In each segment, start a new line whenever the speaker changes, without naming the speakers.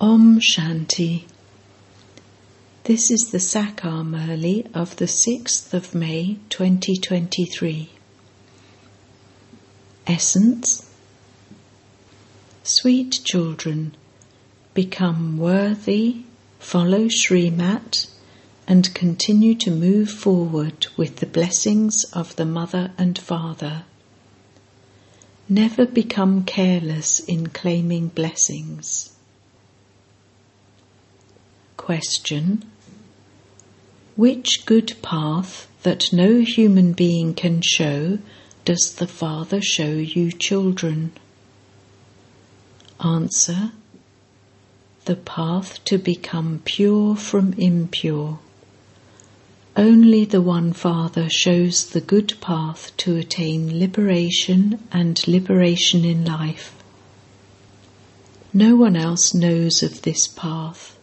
Om Shanti. This is the Sakar Murli of the 6th of May 2023. Essence Sweet children, become worthy, follow Srimat, and continue to move forward with the blessings of the Mother and Father. Never become careless in claiming blessings. Question Which good path that no human being can show does the Father show you children? Answer The path to become pure from impure. Only the One Father shows the good path to attain liberation and liberation in life. No one else knows of this path.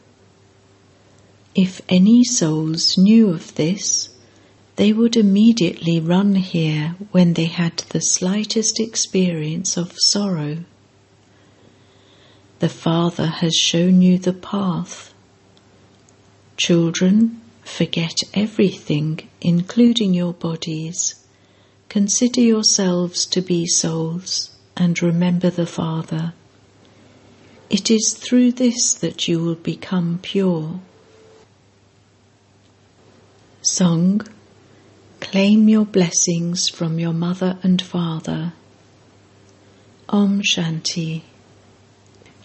If any souls knew of this, they would immediately run here when they had the slightest experience of sorrow. The Father has shown you the path. Children, forget everything, including your bodies. Consider yourselves to be souls and remember the Father. It is through this that you will become pure. Song Claim your blessings from your mother and father. Om Shanti.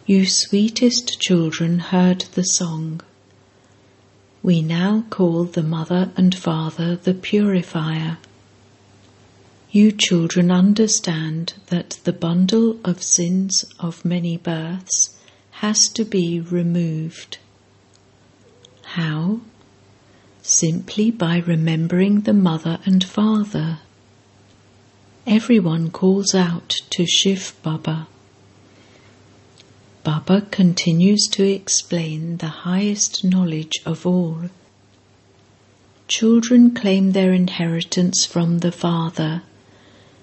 You sweetest children heard the song. We now call the mother and father the purifier. You children understand that the bundle of sins of many births has to be removed. How? Simply by remembering the mother and father. Everyone calls out to Shiv Baba. Baba continues to explain the highest knowledge of all. Children claim their inheritance from the Father,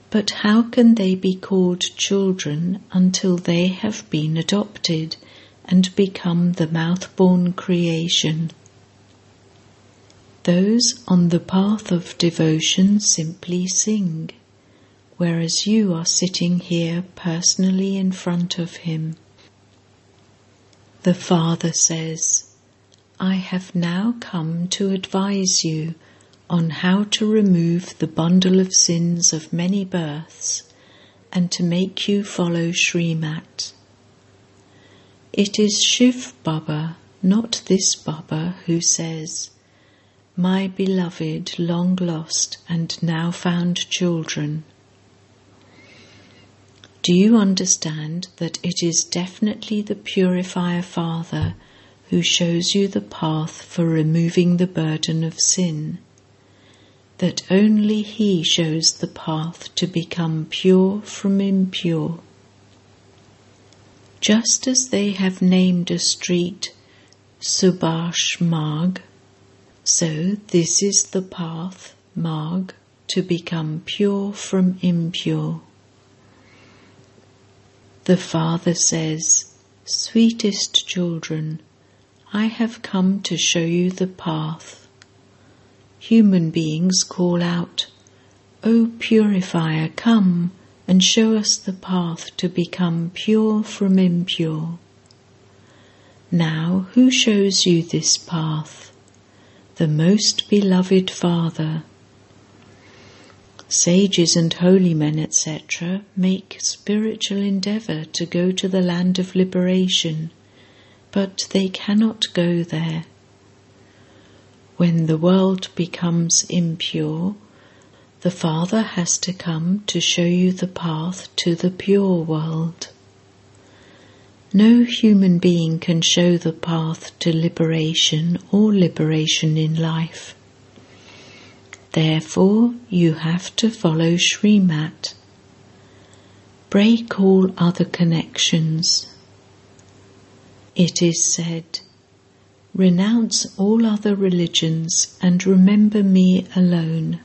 but how can they be called children until they have been adopted and become the mouth born creation? Those on the path of devotion simply sing, whereas you are sitting here personally in front of him. The Father says, I have now come to advise you on how to remove the bundle of sins of many births and to make you follow Srimat. It is Shiv Baba, not this Baba, who says, my beloved, long lost and now found children. Do you understand that it is definitely the Purifier Father who shows you the path for removing the burden of sin? That only He shows the path to become pure from impure. Just as they have named a street Subhash Marg, so, this is the path, Marg, to become pure from impure. The Father says, Sweetest children, I have come to show you the path. Human beings call out, O purifier, come and show us the path to become pure from impure. Now, who shows you this path? The most beloved Father. Sages and holy men, etc., make spiritual endeavour to go to the land of liberation, but they cannot go there. When the world becomes impure, the Father has to come to show you the path to the pure world. No human being can show the path to liberation or liberation in life. Therefore, you have to follow Srimat. Break all other connections. It is said, Renounce all other religions and remember me alone.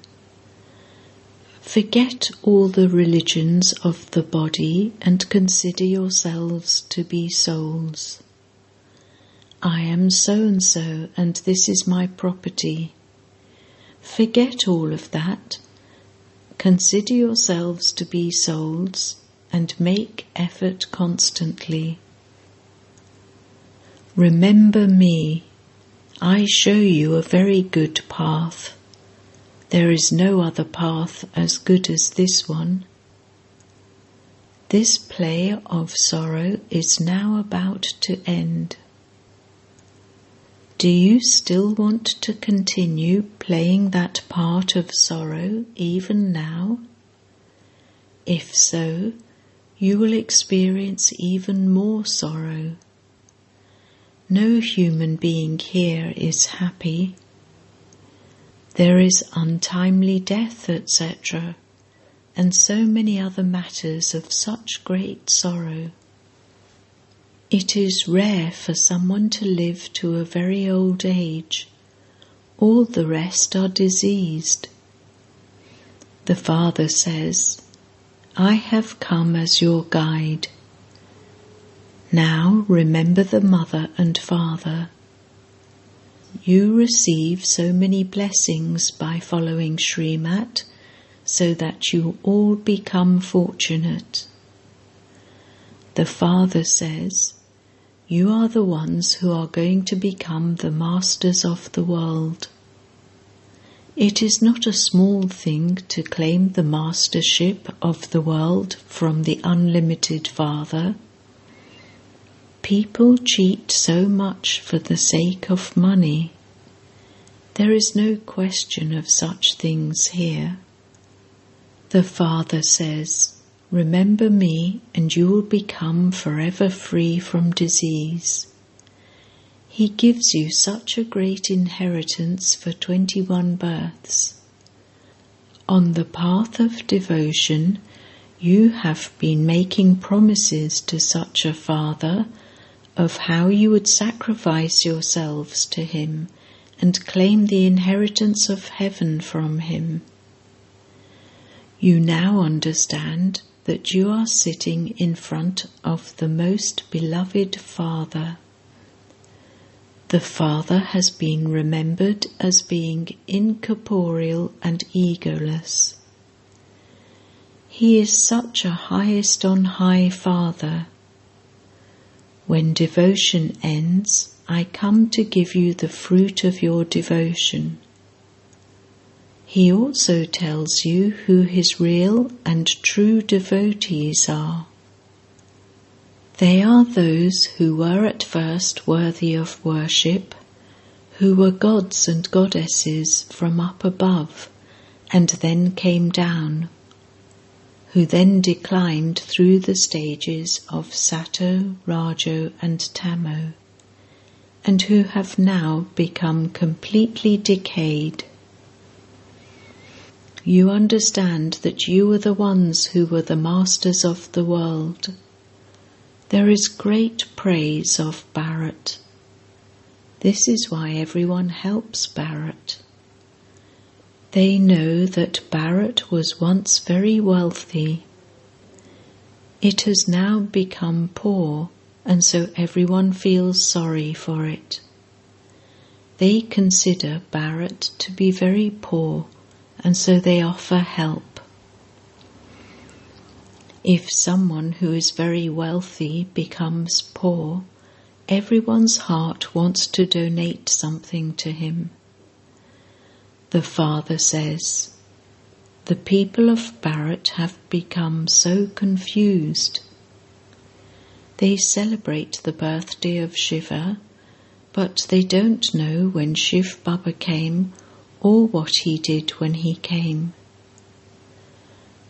Forget all the religions of the body and consider yourselves to be souls. I am so and so, and this is my property. Forget all of that. Consider yourselves to be souls and make effort constantly. Remember me. I show you a very good path. There is no other path as good as this one. This play of sorrow is now about to end. Do you still want to continue playing that part of sorrow even now? If so, you will experience even more sorrow. No human being here is happy. There is untimely death, etc., and so many other matters of such great sorrow. It is rare for someone to live to a very old age. All the rest are diseased. The Father says, I have come as your guide. Now remember the mother and father. You receive so many blessings by following Srimat so that you all become fortunate. The Father says, You are the ones who are going to become the masters of the world. It is not a small thing to claim the mastership of the world from the unlimited Father. People cheat so much for the sake of money. There is no question of such things here. The Father says, Remember me, and you will become forever free from disease. He gives you such a great inheritance for 21 births. On the path of devotion, you have been making promises to such a Father of how you would sacrifice yourselves to him and claim the inheritance of heaven from him. You now understand that you are sitting in front of the most beloved Father. The Father has been remembered as being incorporeal and egoless. He is such a highest on high Father when devotion ends, I come to give you the fruit of your devotion. He also tells you who his real and true devotees are. They are those who were at first worthy of worship, who were gods and goddesses from up above, and then came down who then declined through the stages of Sato, Rajo, and Tamo, and who have now become completely decayed. You understand that you are the ones who were the masters of the world. There is great praise of Bharat. This is why everyone helps Bharat. They know that Bharat was once very wealthy. It has now become poor, and so everyone feels sorry for it. They consider Bharat to be very poor, and so they offer help. If someone who is very wealthy becomes poor, everyone's heart wants to donate something to him the Father says, The people of Bharat have become so confused. They celebrate the birthday of Shiva, but they don't know when Shiv Baba came or what he did when he came.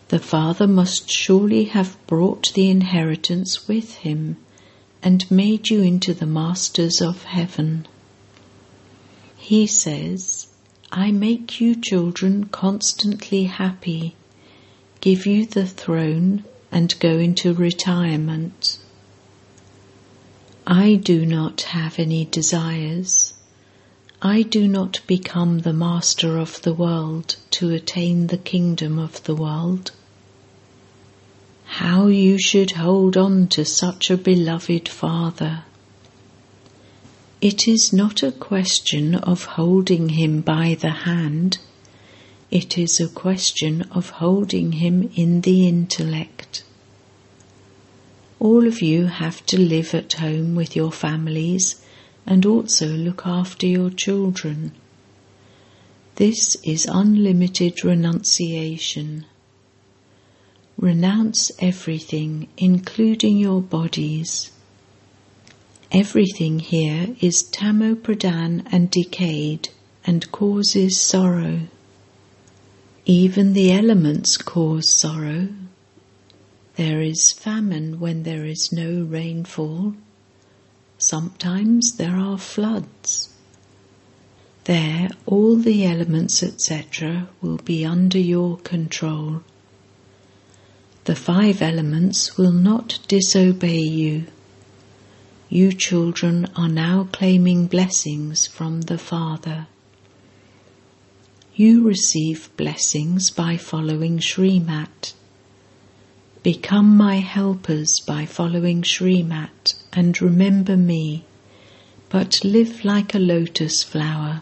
The Father must surely have brought the inheritance with him and made you into the masters of heaven. He says, I make you children constantly happy, give you the throne, and go into retirement. I do not have any desires. I do not become the master of the world to attain the kingdom of the world. How you should hold on to such a beloved Father. It is not a question of holding him by the hand, it is a question of holding him in the intellect. All of you have to live at home with your families and also look after your children. This is unlimited renunciation. Renounce everything, including your bodies. Everything here is tamo-pradhan and decayed and causes sorrow. Even the elements cause sorrow. There is famine when there is no rainfall. Sometimes there are floods. There, all the elements, etc., will be under your control. The five elements will not disobey you. You children are now claiming blessings from the Father. You receive blessings by following Srimat. Become my helpers by following Srimat and remember me, but live like a lotus flower.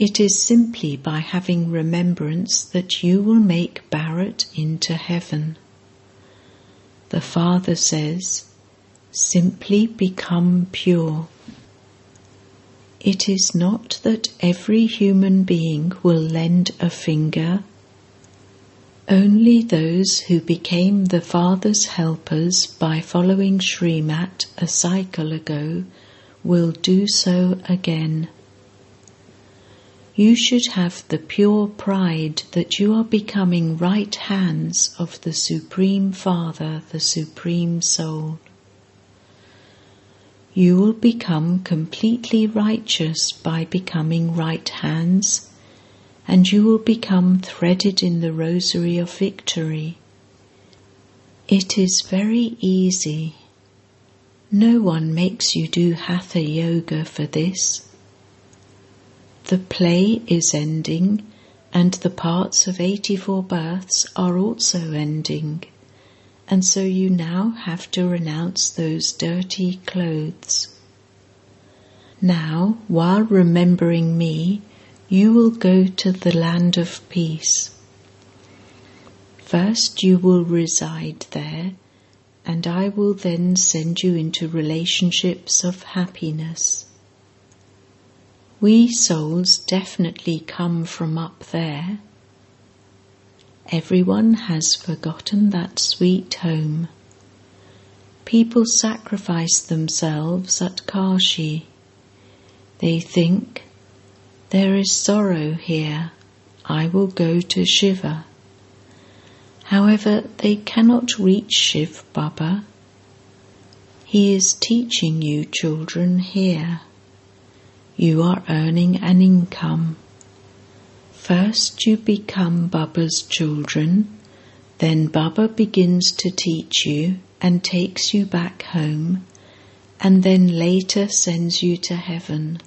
It is simply by having remembrance that you will make Bharat into heaven. The Father says, simply become pure. It is not that every human being will lend a finger. Only those who became the Father's helpers by following Srimat a cycle ago will do so again. You should have the pure pride that you are becoming right hands of the Supreme Father, the Supreme Soul you will become completely righteous by becoming right hands, and you will become threaded in the rosary of victory. It is very easy. No one makes you do Hatha Yoga for this. The play is ending, and the parts of 84 births are also ending and so you now have to renounce those dirty clothes. Now, while remembering me, you will go to the land of peace. First, you will reside there, and I will then send you into relationships of happiness. We souls definitely come from up there Everyone has forgotten that sweet home. People sacrifice themselves at Kashi. They think, there is sorrow here, I will go to Shiva. However, they cannot reach Shiv Baba. He is teaching you children here. You are earning an income. First, you become Baba's children, then Baba begins to teach you and takes you back home, and then later sends you to heaven.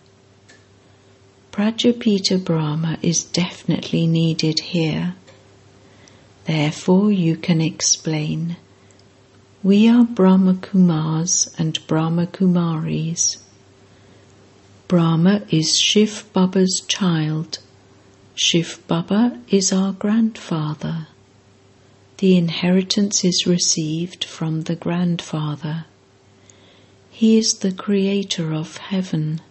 Prajapita Brahma is definitely needed here. Therefore, you can explain we are Brahma Kumars and Brahma Kumaris. Brahma is Shiv Baba's child Shiv Baba is our grandfather. The inheritance is received from the grandfather. He is the creator of heaven.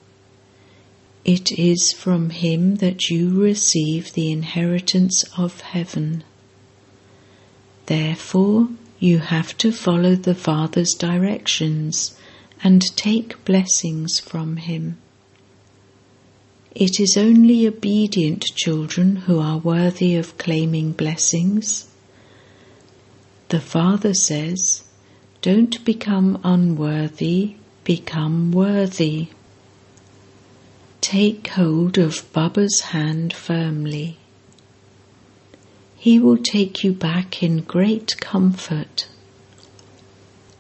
It is from him that you receive the inheritance of heaven. Therefore, you have to follow the Father's directions and take blessings from him. It is only obedient children who are worthy of claiming blessings. The Father says, Don't become unworthy, become worthy. Take hold of Baba's hand firmly. He will take you back in great comfort.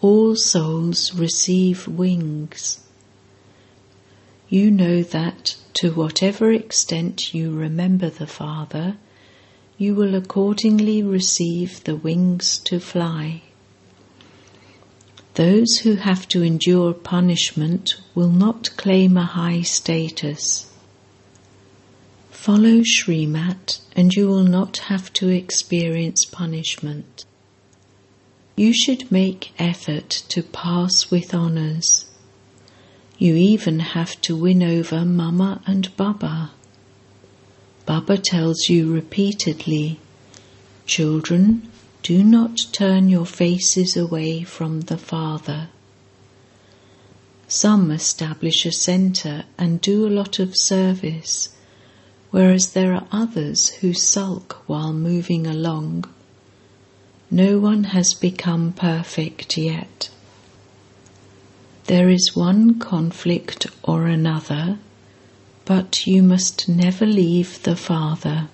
All souls receive wings. You know that to whatever extent you remember the Father, you will accordingly receive the wings to fly. Those who have to endure punishment will not claim a high status. Follow Srimat and you will not have to experience punishment. You should make effort to pass with honours. You even have to win over Mama and Baba. Baba tells you repeatedly, Children, do not turn your faces away from the Father. Some establish a centre and do a lot of service, whereas there are others who sulk while moving along. No one has become perfect yet. There is one conflict or another, but you must never leave the Father.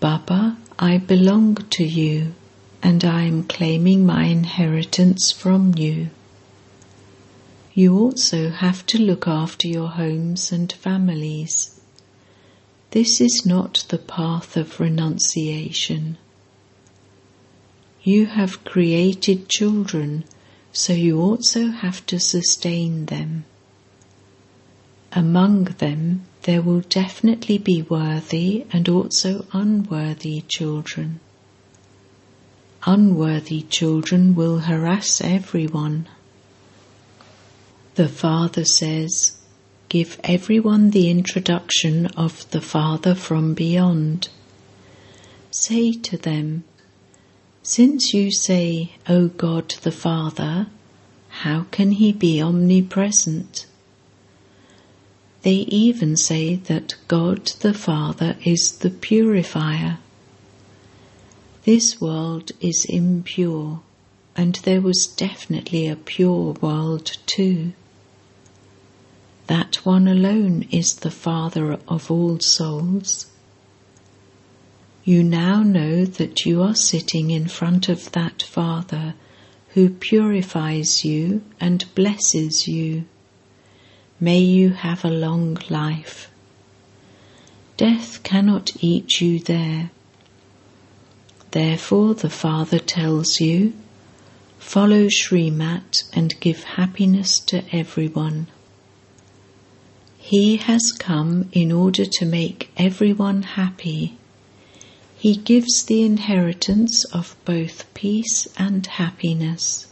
Baba I belong to you and I am claiming my inheritance from you. You also have to look after your homes and families. This is not the path of renunciation. You have created children, so you also have to sustain them. Among them, there will definitely be worthy and also unworthy children. Unworthy children will harass everyone. The Father says, Give everyone the introduction of the Father from beyond. Say to them, Since you say, O God the Father, how can he be omnipresent? They even say that God the Father is the purifier. This world is impure, and there was definitely a pure world too. That one alone is the Father of all souls. You now know that you are sitting in front of that Father who purifies you and blesses you. May you have a long life. Death cannot eat you there. Therefore, the Father tells you follow Srimat and give happiness to everyone. He has come in order to make everyone happy. He gives the inheritance of both peace and happiness.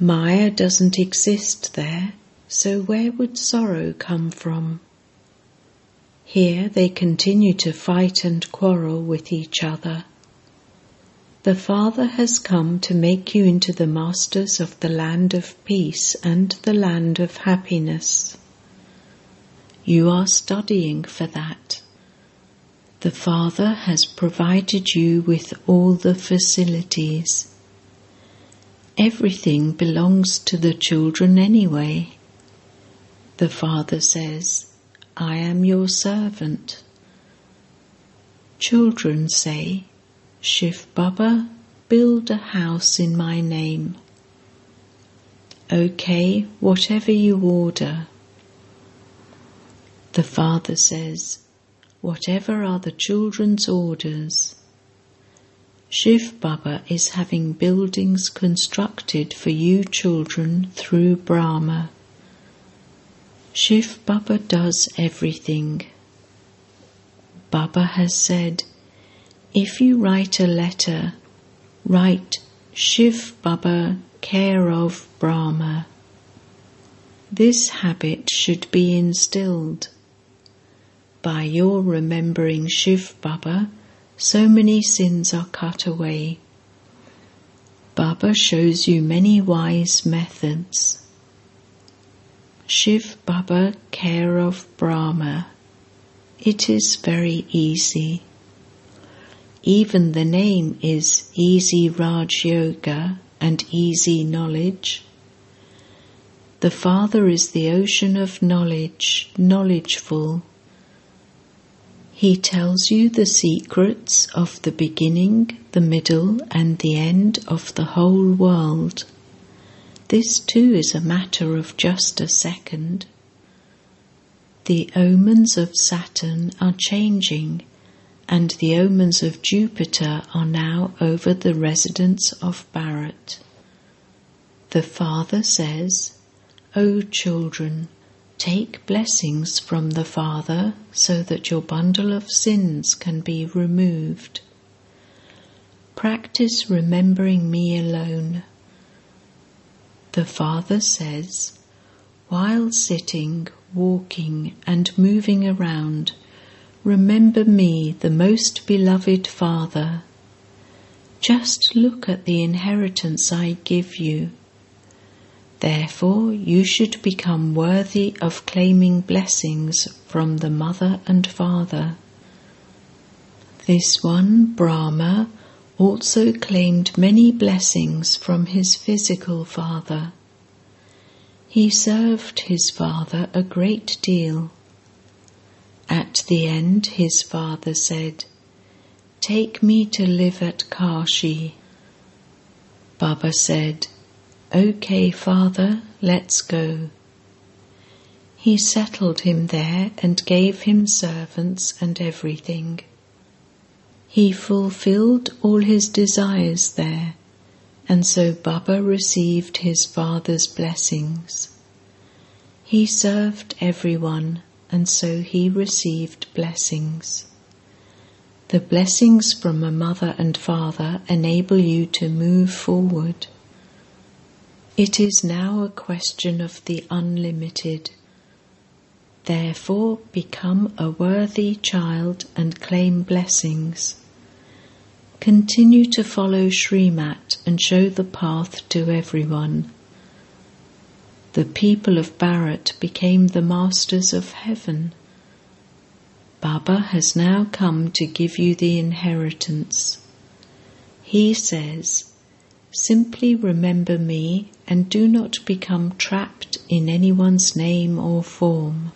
Maya doesn't exist there so where would sorrow come from? Here they continue to fight and quarrel with each other. The Father has come to make you into the masters of the land of peace and the land of happiness. You are studying for that. The Father has provided you with all the facilities. Everything belongs to the children anyway. The Father says, I am your servant. Children say, Shiv Baba, build a house in my name. Okay, whatever you order. The Father says, Whatever are the children's orders. Shiv Baba is having buildings constructed for you children through Brahma. Shiv Baba does everything. Baba has said, if you write a letter, write Shiv Baba, care of Brahma. This habit should be instilled. By your remembering Shiv Baba, so many sins are cut away. Baba shows you many wise methods. Shiv Baba care of Brahma. It is very easy. Even the name is Easy Raj Yoga and Easy Knowledge. The Father is the ocean of knowledge, knowledgeful. He tells you the secrets of the beginning, the middle, and the end of the whole world. This too is a matter of just a second. The omens of Saturn are changing, and the omens of Jupiter are now over the residents of Bharat. The Father says, O children, take blessings from the Father so that your bundle of sins can be removed. Practice remembering me alone. The Father says, while sitting, walking, and moving around, remember me, the most beloved Father. Just look at the inheritance I give you. Therefore, you should become worthy of claiming blessings from the Mother and Father. This one, Brahma, also claimed many blessings from his physical father. He served his father a great deal. At the end, his father said, Take me to live at Kashi. Baba said, OK, father, let's go. He settled him there and gave him servants and everything. He fulfilled all his desires there and so Baba received his father's blessings. He served everyone, and so he received blessings. The blessings from a mother and father enable you to move forward. It is now a question of the unlimited. Therefore, become a worthy child and claim blessings. Continue to follow Srimat and show the path to everyone. The people of Bharat became the masters of heaven. Baba has now come to give you the inheritance. He says, Simply remember me and do not become trapped in anyone's name or form.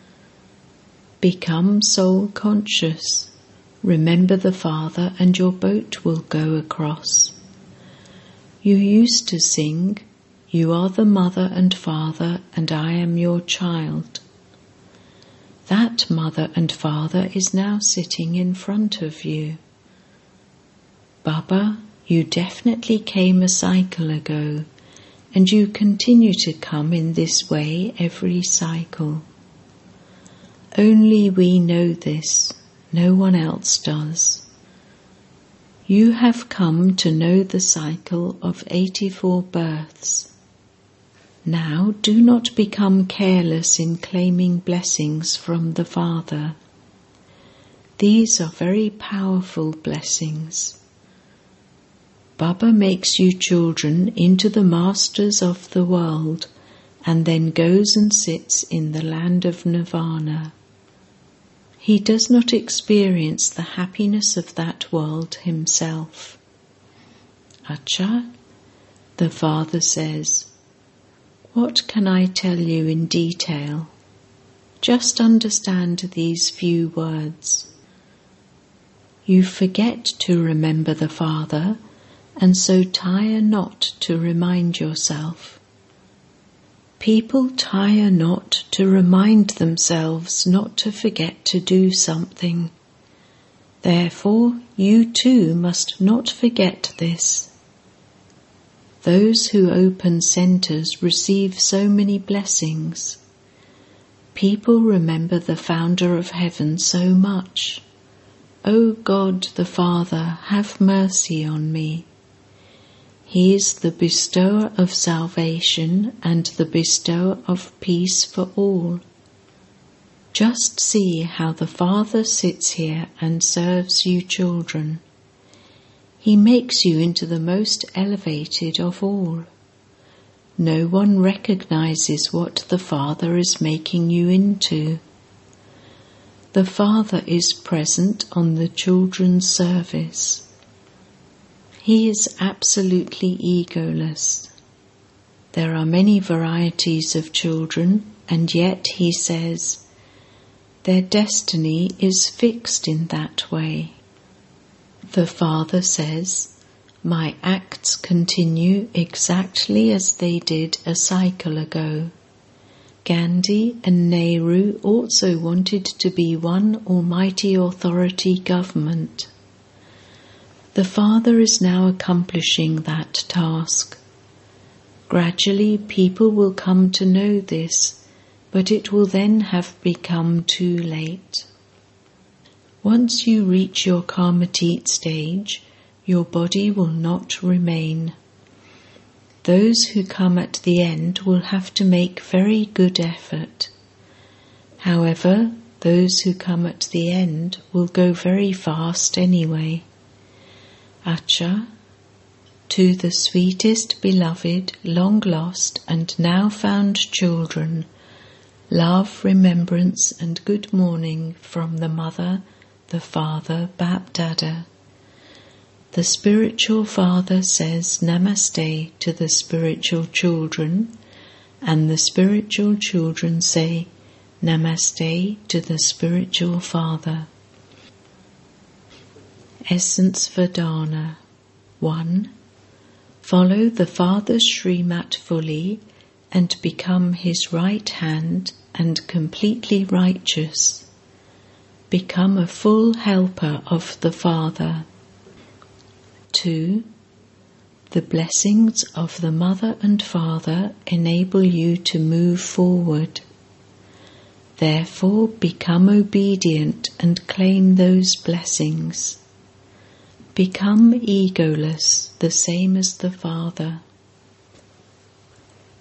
Become soul conscious Remember the Father, and your boat will go across. You used to sing, You are the mother and father, and I am your child. That mother and father is now sitting in front of you. Baba, you definitely came a cycle ago, and you continue to come in this way every cycle. Only we know this no one else does. You have come to know the cycle of 84 births. Now do not become careless in claiming blessings from the Father. These are very powerful blessings. Baba makes you children into the masters of the world and then goes and sits in the land of Nirvana he does not experience the happiness of that world himself. Acha, the father says, What can I tell you in detail? Just understand these few words. You forget to remember the Father, and so tire not to remind yourself. People tire not to remind themselves not to forget to do something. Therefore, you too must not forget this. Those who open centers receive so many blessings. People remember the founder of heaven so much. O God the Father, have mercy on me. He is the bestower of salvation and the bestower of peace for all. Just see how the Father sits here and serves you children. He makes you into the most elevated of all. No one recognizes what the Father is making you into. The Father is present on the children's service. He is absolutely egoless. There are many varieties of children, and yet he says, their destiny is fixed in that way. The Father says, My acts continue exactly as they did a cycle ago. Gandhi and Nehru also wanted to be one almighty authority government. The Father is now accomplishing that task. Gradually, people will come to know this, but it will then have become too late. Once you reach your karmatit stage, your body will not remain. Those who come at the end will have to make very good effort. However, those who come at the end will go very fast anyway. Acha, to the sweetest beloved, long lost, and now found children, love, remembrance, and good morning from the Mother, the Father, Bapdada. The spiritual father says Namaste to the spiritual children, and the spiritual children say Namaste to the spiritual father. Essence for Dharna 1. Follow the Father's Srimat fully and become his right hand and completely righteous. Become a full helper of the Father. 2. The blessings of the Mother and Father enable you to move forward. Therefore, become obedient and claim those blessings. Become egoless, the same as the Father.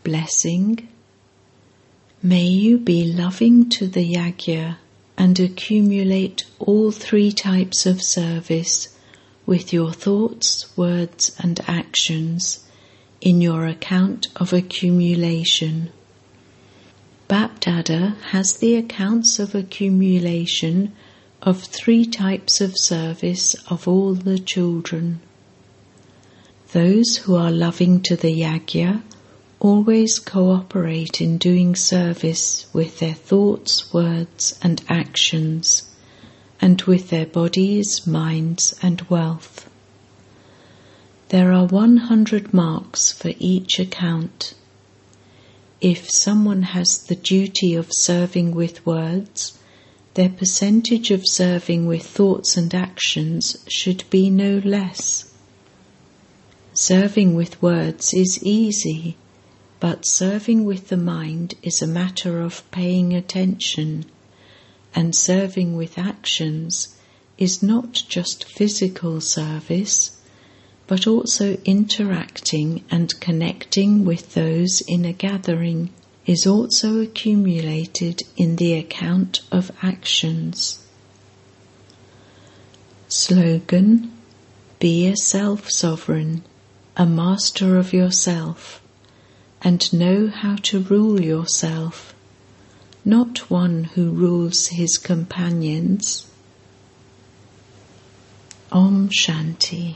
Blessing. May you be loving to the Yagya and accumulate all three types of service with your thoughts, words, and actions in your account of accumulation. Bapdada has the accounts of accumulation of three types of service of all the children. Those who are loving to the yagya always cooperate in doing service with their thoughts, words, and actions and with their bodies, minds, and wealth. There are 100 marks for each account. If someone has the duty of serving with words, their percentage of serving with thoughts and actions should be no less. Serving with words is easy, but serving with the mind is a matter of paying attention and serving with actions is not just physical service, but also interacting and connecting with those in a gathering is also accumulated in the account of actions. Slogan Be a self sovereign, a master of yourself, and know how to rule yourself not one who rules his companions. Om Shanti.